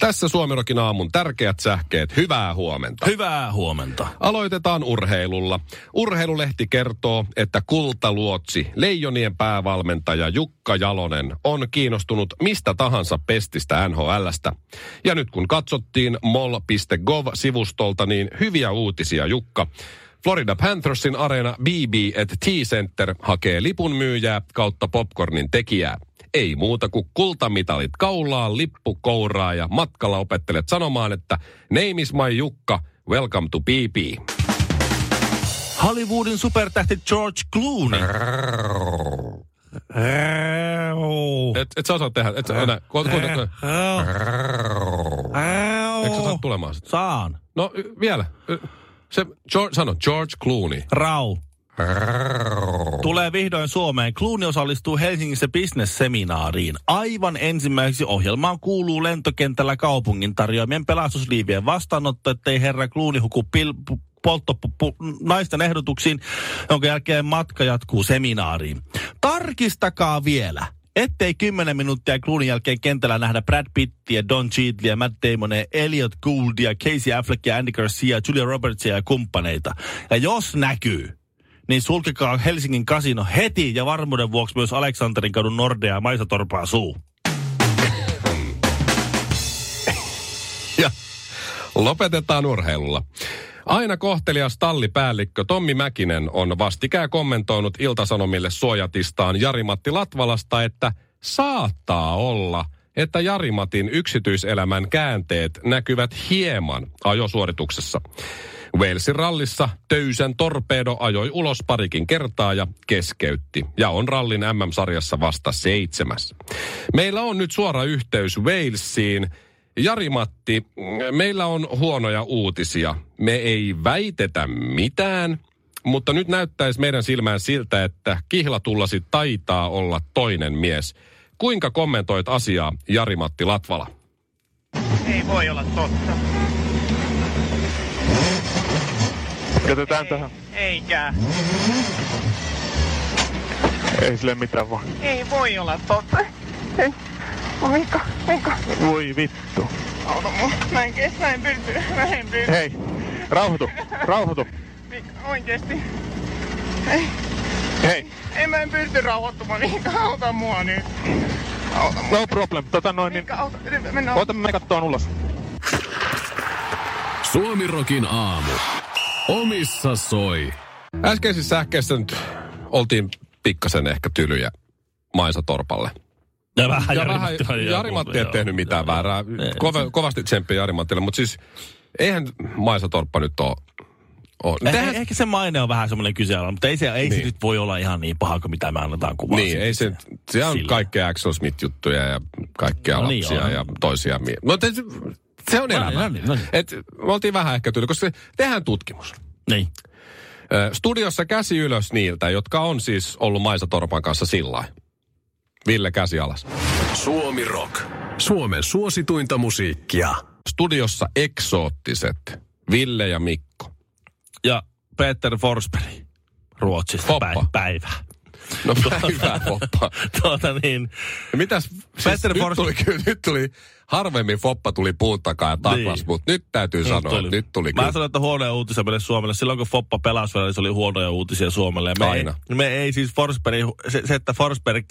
Tässä Suomirokin aamun tärkeät sähkeet. Hyvää huomenta. Hyvää huomenta. Aloitetaan urheilulla. Urheilulehti kertoo, että kultaluotsi, leijonien päävalmentaja Jukka Jalonen on kiinnostunut mistä tahansa pestistä NHLstä. Ja nyt kun katsottiin mol.gov-sivustolta, niin hyviä uutisia Jukka. Florida Panthersin areena BB at T-Center hakee lipun myyjää kautta popcornin tekijää. Ei muuta kuin kultamitalit kaulaa, lippu kouraa ja matkalla opettelet sanomaan, että name is my Jukka, welcome to BB. Hollywoodin supertähti George Clooney. Et, et sä osaa tehdä, et sä enää. Ku, ku, ku, eikö sä saa tulemaan sitä? Saan. No y- vielä. Y- Se, George, sano, George Clooney. Rau. Tulee vihdoin Suomeen. Clooney osallistuu Helsingissä business-seminaariin. Aivan ensimmäiseksi ohjelmaan kuuluu lentokentällä kaupungin tarjoamien pelastusliivien vastaanotto, ettei herra Clooney huku pil- pu- polttopuppu naisten ehdotuksiin, jonka jälkeen matka jatkuu seminaariin. Tarkistakaa vielä, ettei 10 minuuttia Cloonin jälkeen kentällä nähdä Brad Pittiä, Don Cheadleya, Matt Damonia, Elliot Gouldia, Casey Affleckia, Andy Garcia, Julia Robertsia ja kumppaneita. Ja jos näkyy, niin sulkekaa Helsingin kasino heti ja varmuuden vuoksi myös Aleksanterin kadun Nordea ja Maisa Torpaa suu. Ja lopetetaan urheilulla. Aina kohtelias tallipäällikkö Tommi Mäkinen on vastikään kommentoinut Iltasanomille suojatistaan Jari-Matti Latvalasta, että saattaa olla, että Jari-Matin yksityiselämän käänteet näkyvät hieman ajosuorituksessa. Walesin rallissa Töysän torpedo ajoi ulos parikin kertaa ja keskeytti. Ja on rallin MM-sarjassa vasta seitsemäs. Meillä on nyt suora yhteys Walesiin. Jari-Matti, meillä on huonoja uutisia. Me ei väitetä mitään, mutta nyt näyttäisi meidän silmään siltä, että kihlatullasi taitaa olla toinen mies. Kuinka kommentoit asiaa, Jari-Matti Latvala? Ei voi olla totta. Jätetään tähän. Eikä. Ei sille mitään vaan. Ei voi olla totta. Ei. Mika, Mika, Voi vittu. auta mua. Mä en kestä, mä en pysty. Mä en pysty. Hei, rauhoitu, rauhoitu. Mika, oikeesti. Ei, Hei, ei mä en pysty rauhoittumaan. Mika, auta mua nyt. Auta mua. no problem. Tota noin, niin... Mika, auta. Nyt Mennään. Ota me kattoon ulos. Suomirokin aamu. Omissa soi. Äskeisissä sähkeissä nyt oltiin pikkasen ehkä tylyjä Maisa Torpalle. Ja vähän Ja vähän, Jari-Matti on- Jari-Matti ei tehnyt mitään joo. väärää. Ei. Kova, kovasti tsemppiä Jari-Mattille, mutta siis eihän Maisa Torppa nyt ole... ole. Eh, Tehän, Ehkä se maine on vähän semmoinen kyseenalainen, mutta ei, se, ei Niin. se nyt voi olla ihan niin paha kuin mitä me annetaan kuvaa. niin, ei se, se on kaikkea Axel Smith-juttuja ja kaikkea No niin, lapsia on. ja toisia mie- No te, se on No elämä. niin, no niin, no niin. Et, me oltiin vähän ehkä tyyli, koska tehdään tutkimus. Niin. Ö, Studiossa käsi ylös niiltä, jotka on siis ollut Maisa Torpan kanssa sillä. Ville käsi alas. Suomi Rock. Suomen suosituinta musiikkia. Studiossa eksoottiset Ville ja Mikko. Ja Peter Forsberg Ruotsista päivä. No hyvä poppa. tuota niin, Mitäs? Siis nyt, Fors- tuli, nyt tuli, harvemmin Foppa tuli puun takaa ja taklas, Niin. mutta nyt täytyy sanoa, että nyt tuli Mä kyllä. sanon, että huonoja uutisia meille Suomelle. Silloin kun Foppa pelasi vielä, niin se oli huonoja uutisia Suomelle. Ja me Aina. Ei, me ei siis Forsberg, se, se että Forsberg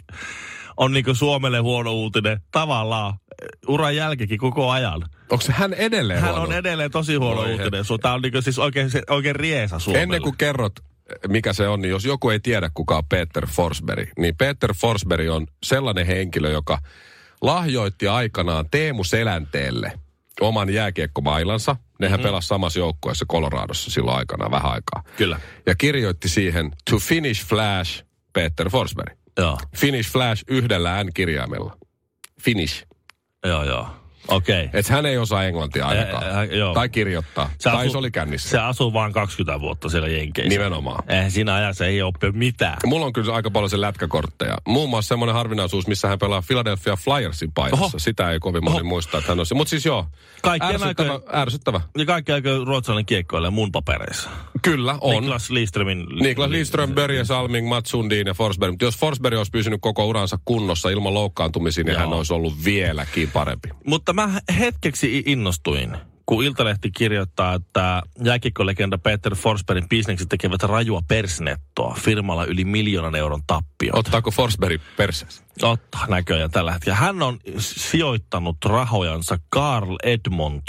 on niinku Suomelle huono uutinen tavallaan eh, uran jälkeenkin koko ajan. Onko se hän edelleen Hän huono? on edelleen tosi huono Voi uutinen. Tää on niinku siis oikein, oikein riesa Suomelle. Ennen kuin kerrot, mikä se on, niin jos joku ei tiedä, kuka on Peter Forsberg, niin Peter Forsberg on sellainen henkilö, joka lahjoitti aikanaan Teemu Selänteelle oman jääkiekkomailansa. Nehän mm-hmm. pelasi samassa joukkueessa Coloradossa silloin aikanaan vähän aikaa. Kyllä. Ja kirjoitti siihen To Finish Flash Peter Forsberg. Joo. Finish Flash yhdellä N-kirjaimella. Finnish. Joo, joo. Okei. Okay. Että hän ei osaa englantia ainakaan. Ä, ä, joo. tai kirjoittaa. Se tai asuu- se oli kännissä. Se asuu vain 20 vuotta siellä Jenkeissä. Nimenomaan. Eihän siinä ajassa ei oppi mitään. Mulla on kyllä aika paljon se lätkäkortteja. Muun muassa semmoinen harvinaisuus, missä hän pelaa Philadelphia Flyersin paidassa. Oho. Sitä ei kovin moni muista, että hän on se. Mutta siis joo, Kaikkien ärsyttävä, aikojen- ärsyttävä. Ja kaikki aika ruotsalainen kiekkoilee mun papereissa. Kyllä, on. Niklas Lidströmin... Niklas Lidström, Börje Salming, Mats Sundin ja Forsberg. Mutta jos Forsberg olisi pysynyt koko uransa kunnossa ilman loukkaantumisia, niin Joo. hän olisi ollut vieläkin parempi. Mutta mä hetkeksi innostuin, kun Iltalehti kirjoittaa, että jääkiekkolegenda Peter Forsbergin bisnekset tekevät rajua persnettoa firmalla yli miljoonan euron tappio. Ottaako Forsberg perseessä? Ottaa näköjään tällä hetkellä. Hän on sijoittanut rahojansa Carl Edmond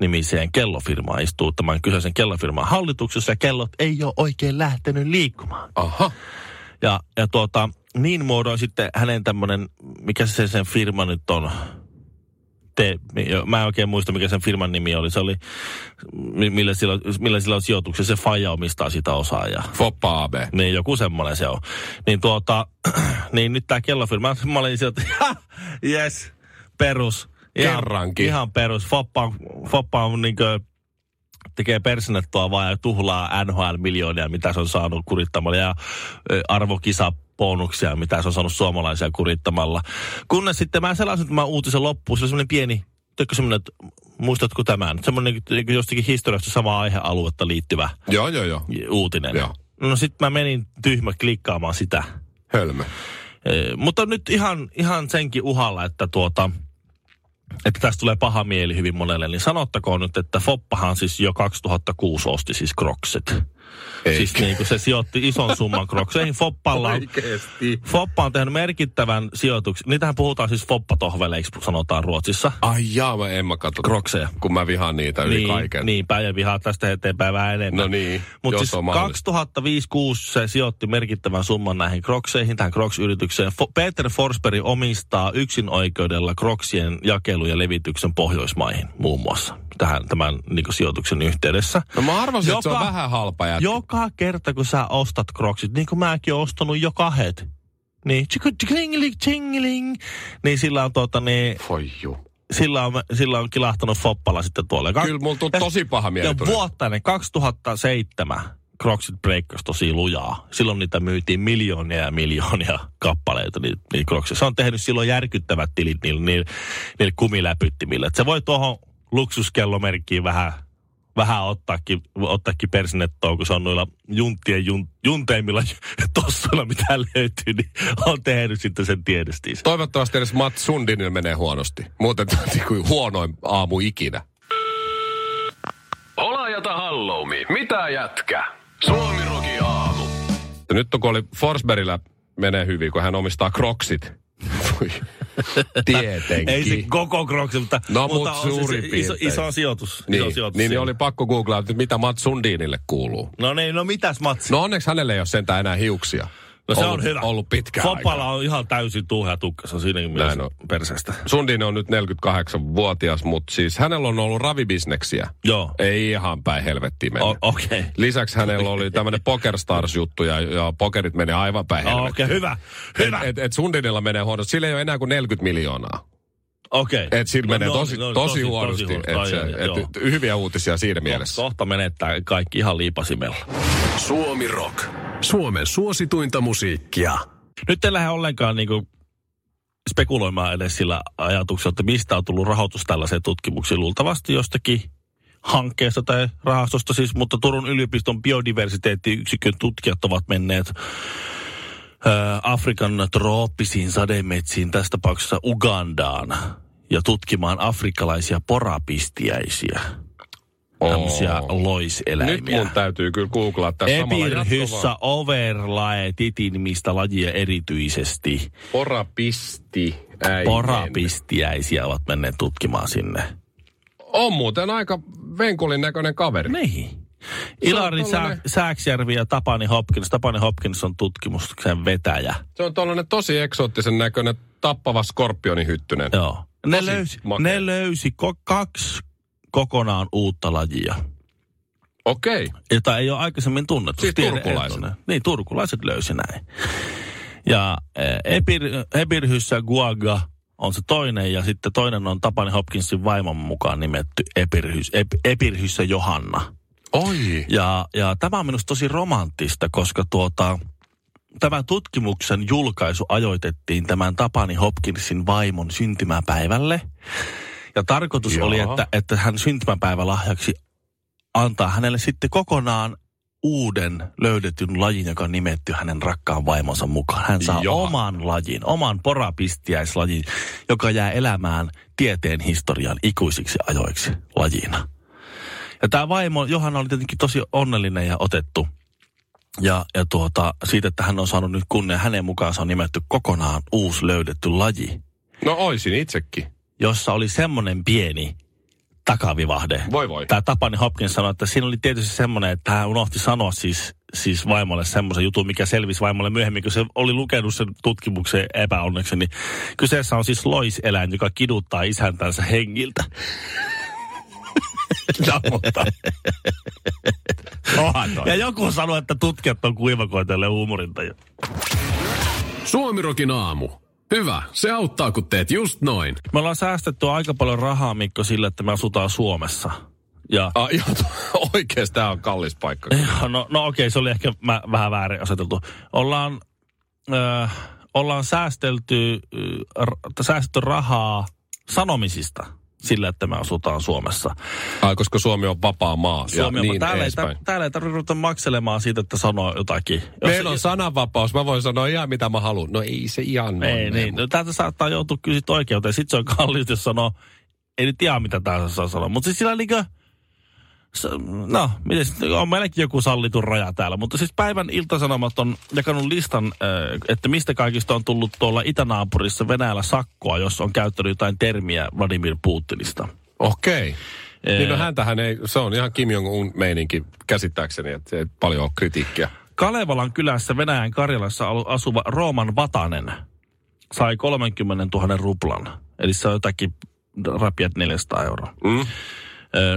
nimiseen kellofirmaan, istuu tämän kyseisen kellofirman hallituksessa ja kellot ei ole oikein lähtenyt liikkumaan. Aha. Ja, ja tuota, niin muodoin sitten hänen tämmöinen, mikä se sen firma nyt on, te, mä en oikein muista, mikä sen firman nimi oli. Se oli, mi- millä sillä, millä sillä on sijoituksia. Se Faija omistaa sitä osaa ja Foppa AB. niin joku semmoinen se on. Niin tuota, niin nyt tää kellofirma, mä olin sieltä, yes, perus. Ihan, Kerrankin. Ihan perus. Foppa on, Foppa on niinkö, tekee persinettoa vaan ja tuhlaa NHL-miljoonia, mitä se on saanut kurittamalla ja arvokisa bonuksia, mitä se on saanut suomalaisia kurittamalla. Kunnes sitten mä selasin tämän uutisen loppuun, se oli semmoinen pieni, tiedätkö semmoinen, että muistatko tämän? Semmoinen niin kuin jostakin historiasta samaa aihealuetta liittyvä Joo, joo, joo. uutinen. Joo. No sit mä menin tyhmä klikkaamaan sitä. Hölmö. E, mutta nyt ihan, ihan senkin uhalla, että tuota, että tästä tulee paha mieli hyvin monelle, niin sanottakoon nyt, että Foppahan siis jo 2006 osti siis Crocset. Eikä. Siis niin kuin se sijoitti ison summan Crocseihin. Foppalla on. Foppa on tehnyt merkittävän sijoituksen. Niitähän puhutaan siis Foppatohveleiksi, sanotaan Ruotsissa. Ai jaa, mä en mä katso. Crocseja. Kun mä vihaan niitä yli Niin, kaiken. niin päivän vihaa tästä eteenpäin vähän enemmän. No niin, Mutta siis on mahdollista. 2005-2006 se sijoitti merkittävän summan näihin Crocseihin, tähän Crocs-yritykseen. Fo- Peter Forsberg omistaa yksin oikeudella Crocsien jakelu- ja levityksen Pohjoismaihin muun muassa tähän, tämän niin sijoituksen yhteydessä. No mä arvasin, että se on Joka- vähän halpa jätkä. Joka kerta, kun sä ostat Crocsit, niin kuin mäkin oon ostanut jo kahdet, niin tsiklingiling, tsingiling, niin sillä on tuota niin, Voi sillä on, sillä on kilahtanut foppalla sitten tuolle. Kyllä mulla tuli tosi paha mieli. ja vuottainen 2007 Crocsit breikkasi tosi lujaa. Silloin niitä myytiin miljoonia ja miljoonia kappaleita, niitä, niitä Crocsia. Se on tehnyt silloin järkyttävät tilit niille, niille, niille kumiläpyttimille. Et se voi tuohon luksuskellomerkkiin vähän, vähän ottaakin, ottaakin persinettoon, kun se on noilla junttien jun, junteimmilla tossuilla, mitä löytyy, niin on tehnyt sitten sen tiedestiinsä. Toivottavasti edes Mats Sundinille menee huonosti. Muuten tämä on niin kuin huonoin aamu ikinä. Olajata halloumi. Mitä jätkä? Suomi Roki aamu. Nyt kun oli Forsbergillä menee hyvin, kun hän omistaa Crocsit. Voi. Tietenkin. Ei se koko Crocs, mutta, No, mutta mut on se suurin se iso, piirtein. iso sijoitus. iso niin, sijoitus niin, niin oli pakko googlaa, että mitä Mats Sundinille kuuluu. No niin, no mitäs Matsi? No onneksi hänelle ei ole sentään enää hiuksia. No se ollut, on hyvä. Ollut pitkään Fopalla on ihan täysin tuuhea tukka, se on siinäkin mielessä on. perseestä. Sundin on nyt 48-vuotias, mutta siis hänellä on ollut ravibisneksiä. Joo. Ei ihan päin helvettiin mennä. Okei. Okay. Lisäksi hänellä oli tämmöinen PokerStars-juttu ja, ja pokerit menee aivan päin Okei, helvettiin. okay, hyvä. Hyvä. Et, et, et Sundinilla menee huonosti. Sillä ei ole enää kuin 40 miljoonaa. Okei. Et sillä menee tosi, no, tosi, huonosti. Tosi et se, huonosti. Ai, ai, et, hyviä uutisia siinä mielessä. Kohta menettää kaikki ihan liipasimella. Suomi Rock. Suomen suosituinta musiikkia. Nyt en lähde ollenkaan niinku spekuloimaan edes sillä ajatuksella, että mistä on tullut rahoitus tällaiseen tutkimuksiin. Luultavasti jostakin hankkeesta tai rahastosta siis, mutta Turun yliopiston biodiversiteettiyksikön tutkijat ovat menneet Afrikan trooppisiin sademetsiin, tässä tapauksessa Ugandaan, ja tutkimaan afrikkalaisia porapistiäisiä. Tämmöisiä Oo. loiseläimiä. Nyt mun täytyy kyllä googlaa tässä Epirhyssä overlae titinimistä lajia erityisesti. Porapisti. Porapistiäisiä ovat menneet tutkimaan sinne. On muuten aika venkulin näköinen kaveri. Niin. Ilari tollanen- Sä, Sääksjärvi ja Tapani Hopkins. Tapani Hopkins on tutkimuksen vetäjä. Se on tollanen tosi eksoottisen näköinen tappava skorpionihyttynen. Joo. Ne Tosi löysi, makea. ne löysi ko- kaksi kokonaan uutta lajia, Okei. jota ei ole aikaisemmin tunnettu. Siis Tiede- turkulaiset. ei tunne. Niin, turkulaiset löysi näin. Ja eh, Epir, Epirhyssä Guaga on se toinen ja sitten toinen on Tapani Hopkinsin vaimon mukaan nimetty Epirhys, Ep, Epirhyssä Johanna. Oi. Ja, ja tämä on minusta tosi romanttista, koska tuota, tämän tutkimuksen julkaisu ajoitettiin tämän Tapani Hopkinsin vaimon syntymäpäivälle. Ja tarkoitus Joo. oli, että, että hän syntymäpäivälahjaksi antaa hänelle sitten kokonaan uuden löydetyn lajin, joka on nimetty hänen rakkaan vaimonsa mukaan. Hän saa Jaha. oman lajin, oman porapistiäislajin, joka jää elämään tieteen historian ikuisiksi ajoiksi lajina. Ja tämä vaimo, Johanna oli tietenkin tosi onnellinen ja otettu. Ja, ja tuota, siitä, että hän on saanut nyt kunnia, hänen mukaansa on nimetty kokonaan uusi löydetty laji, No oisin itsekin. jossa oli semmoinen pieni takavivahde. Voi voi. Tämä Tapani Hopkins sanoi, että siinä oli tietysti semmoinen, että hän unohti sanoa siis, siis vaimolle semmoisen jutun, mikä selvisi vaimolle myöhemmin, kun se oli lukenut sen tutkimuksen epäonneksi, niin kyseessä on siis loiseläin, joka kiduttaa isäntänsä hengiltä. No, mutta. ja joku sanoi, että tutkijat on kuivakoitelle huumorintajia. Suomirokin aamu. Hyvä, se auttaa kun teet just noin. Me ollaan säästetty aika paljon rahaa, Mikko, sillä, että me asutaan Suomessa. Ja Ah, ihan, oikeesti tää on kallis paikka. No, no okei, se oli ehkä mä, vähän väärin aseteltu. Ollaan, ö, ollaan säästelty, r- säästetty rahaa sanomisista sillä, että me asutaan Suomessa. Ai, koska Suomi on vapaa maa. Suomi ja on, niin täällä, ei, edespäin. täällä ei tarvitse ruveta makselemaan siitä, että sanoo jotakin. Jos- Meillä on sananvapaus. Mä voin sanoa ihan mitä mä haluan. No ei se ihan Ei, mene, niin. No, täältä saattaa joutua kyllä sit oikeuteen. Sitten se on kallista, jos sanoo, ei nyt tiedä mitä tää saa sanoa. Mutta siis sillä niinkö, s- no, miten on meilläkin joku sallitun raja täällä. Mutta siis päivän iltasanomat on jakanut listan, että mistä kaikista on tullut tuolla itänaapurissa Venäjällä sakkoa, jos on käyttänyt jotain termiä Vladimir Putinista. Okei. Ee, Niin no häntähän ei, se on ihan Kim Jong-un meininki käsittääkseni, että se ei paljon ole kritiikkiä. Kalevalan kylässä Venäjän Karjalassa asuva Rooman Vatanen sai 30 000 ruplan. Eli se on jotakin rapiat 400 euroa. Mm.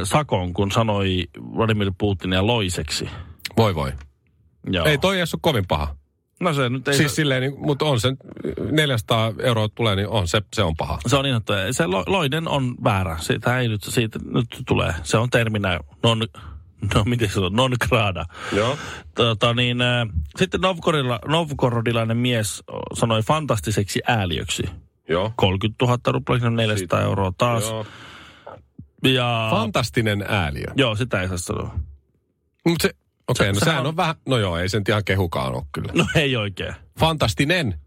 Sakon, kun sanoi Vladimir Putinia loiseksi. Voi voi. Joo. Ei toi ei ole kovin paha. No se nyt ei... siis se, silleen, niin, mutta on se 400 euroa tulee, niin on se, se on paha. se on niin, että se lo, loinen on väärä. Siitä ei nyt, siitä nyt tulee. Se on terminä non, no miten se on, non grada. Joo. Tota, niin, äh, sitten Novgorodila, novgorodilainen mies sanoi fantastiseksi ääliöksi. Joo. 30 000 ruplaa, 400 Siitä. euroa taas. Joo. Ja, Fantastinen ääliö. joo, sitä ei saa sanoa. Mutta se, okei, Se- no sehän on- on vähän, no joo, ei sen ihan kehukaan ole kyllä. No ei oikein. Fantastinen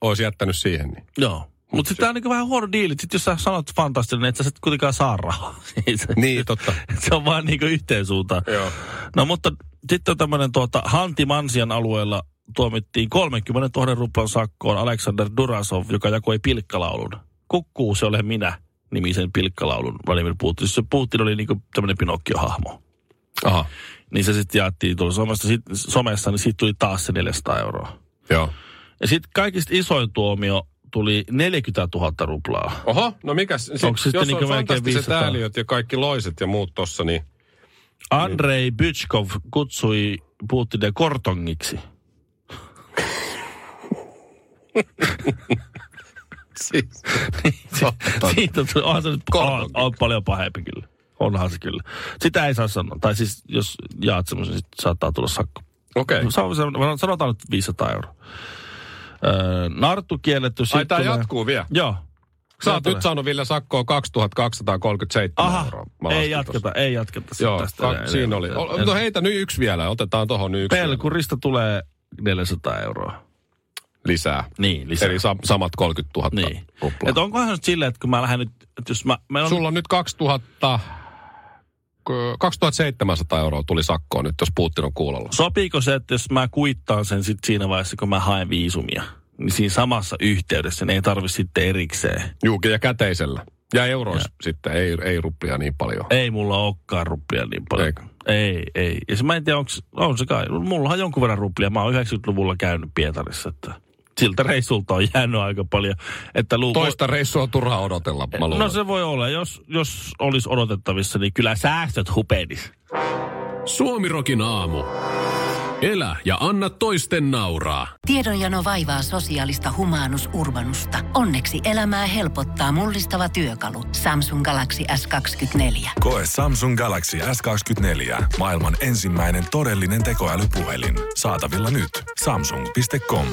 olisi jättänyt siihen. Niin. Joo. Mutta sitten tämä on niin vähän huono diili. Sitten jos sä sanot fantastinen, niin et sä sit kuitenkaan saa rahaa. Se- Niin, totta. Se on vaan niin yhteen suuntaan. Joo. No mutta sitten on tämmöinen tuota, Hanti Mansian alueella tuomittiin 30 000 ruplan sakkoon Alexander Durasov, joka jakoi pilkkalaulun. Kukkuu se ole minä nimisen pilkkalaulun Vladimir Putin. Se Putin oli niin tämmöinen Pinocchio-hahmo. Aha, Niin se sitten jaettiin tuolla somessa, sit, somessa, niin siitä tuli taas se 400 euroa. joo. Ja sitten kaikista isoin tuomio tuli 40 000 ruplaa. Oho, no mikäs, sit, Onko sitten jos niinku on melkein fantastiset 500? ääliöt ja kaikki loiset ja muut tossa, niin Andrei Bychkov kutsui Putinia kortongiksi. siis, Siitä tuli, onhan se nyt on, on paljon pahempi kyllä. Onhan se kyllä. Sitä ei saa sanoa. Tai siis jos jaat semmoisen, sit saattaa tulla sakko. okei. Okay. Sanotaan nyt 500 euroa. Öö, narttu kielletty. Ai tää tulee- jatkuu vielä. Joo. Sä oot nyt saanut Ville sakkoa 2237 Aha, euroa. Mä ei jatketa, tossa. ei jatketa Joo, tästä. ka- enää. siinä oli. O- No heitä nyt yksi vielä, otetaan tohon nyt yksi vielä Pelkurista tulee 400 euroa. Lisää. Niin, lisää. Eli sa- samat 30 000 Niin. ruplaa. Et onkohan nyt silleen, että kun mä lähden nyt, että jos mä... mä on, Sulla on nyt 2000, k- 2700 euroa tuli sakkoon nyt, jos Putin on kuulolla. Sopiiko se, että jos mä kuittaan sen sit siinä vaiheessa, kun mä haen viisumia, niin siinä samassa yhteydessä ne ei tarvi sitten erikseen. Juukin ja käteisellä. Ja euroissa sitten, ei, ei ruplia niin paljon. Ei mulla olekaan ruplia niin paljon. Eikö? Ei, ei. Ja se mä en tiedä, onko, on se kai. Mullahan jonkun verran ruplia. Mä oon 90-luvulla käynyt Pietarissa, että siltä reissulta on jäänyt aika paljon. Että lu- Toista reissua on turha odotella, mä luulen. No se voi olla. Jos, jos olisi odotettavissa, niin kyllä säästöt hupenis. Suomirokin aamu. Elä ja anna toisten nauraa. Tiedonjano vaivaa sosiaalista humanus urbanusta. Onneksi elämää helpottaa mullistava työkalu. Samsung Galaxy S24. Koe Samsung Galaxy S24. Maailman ensimmäinen todellinen tekoälypuhelin. Saatavilla nyt. Samsung.com.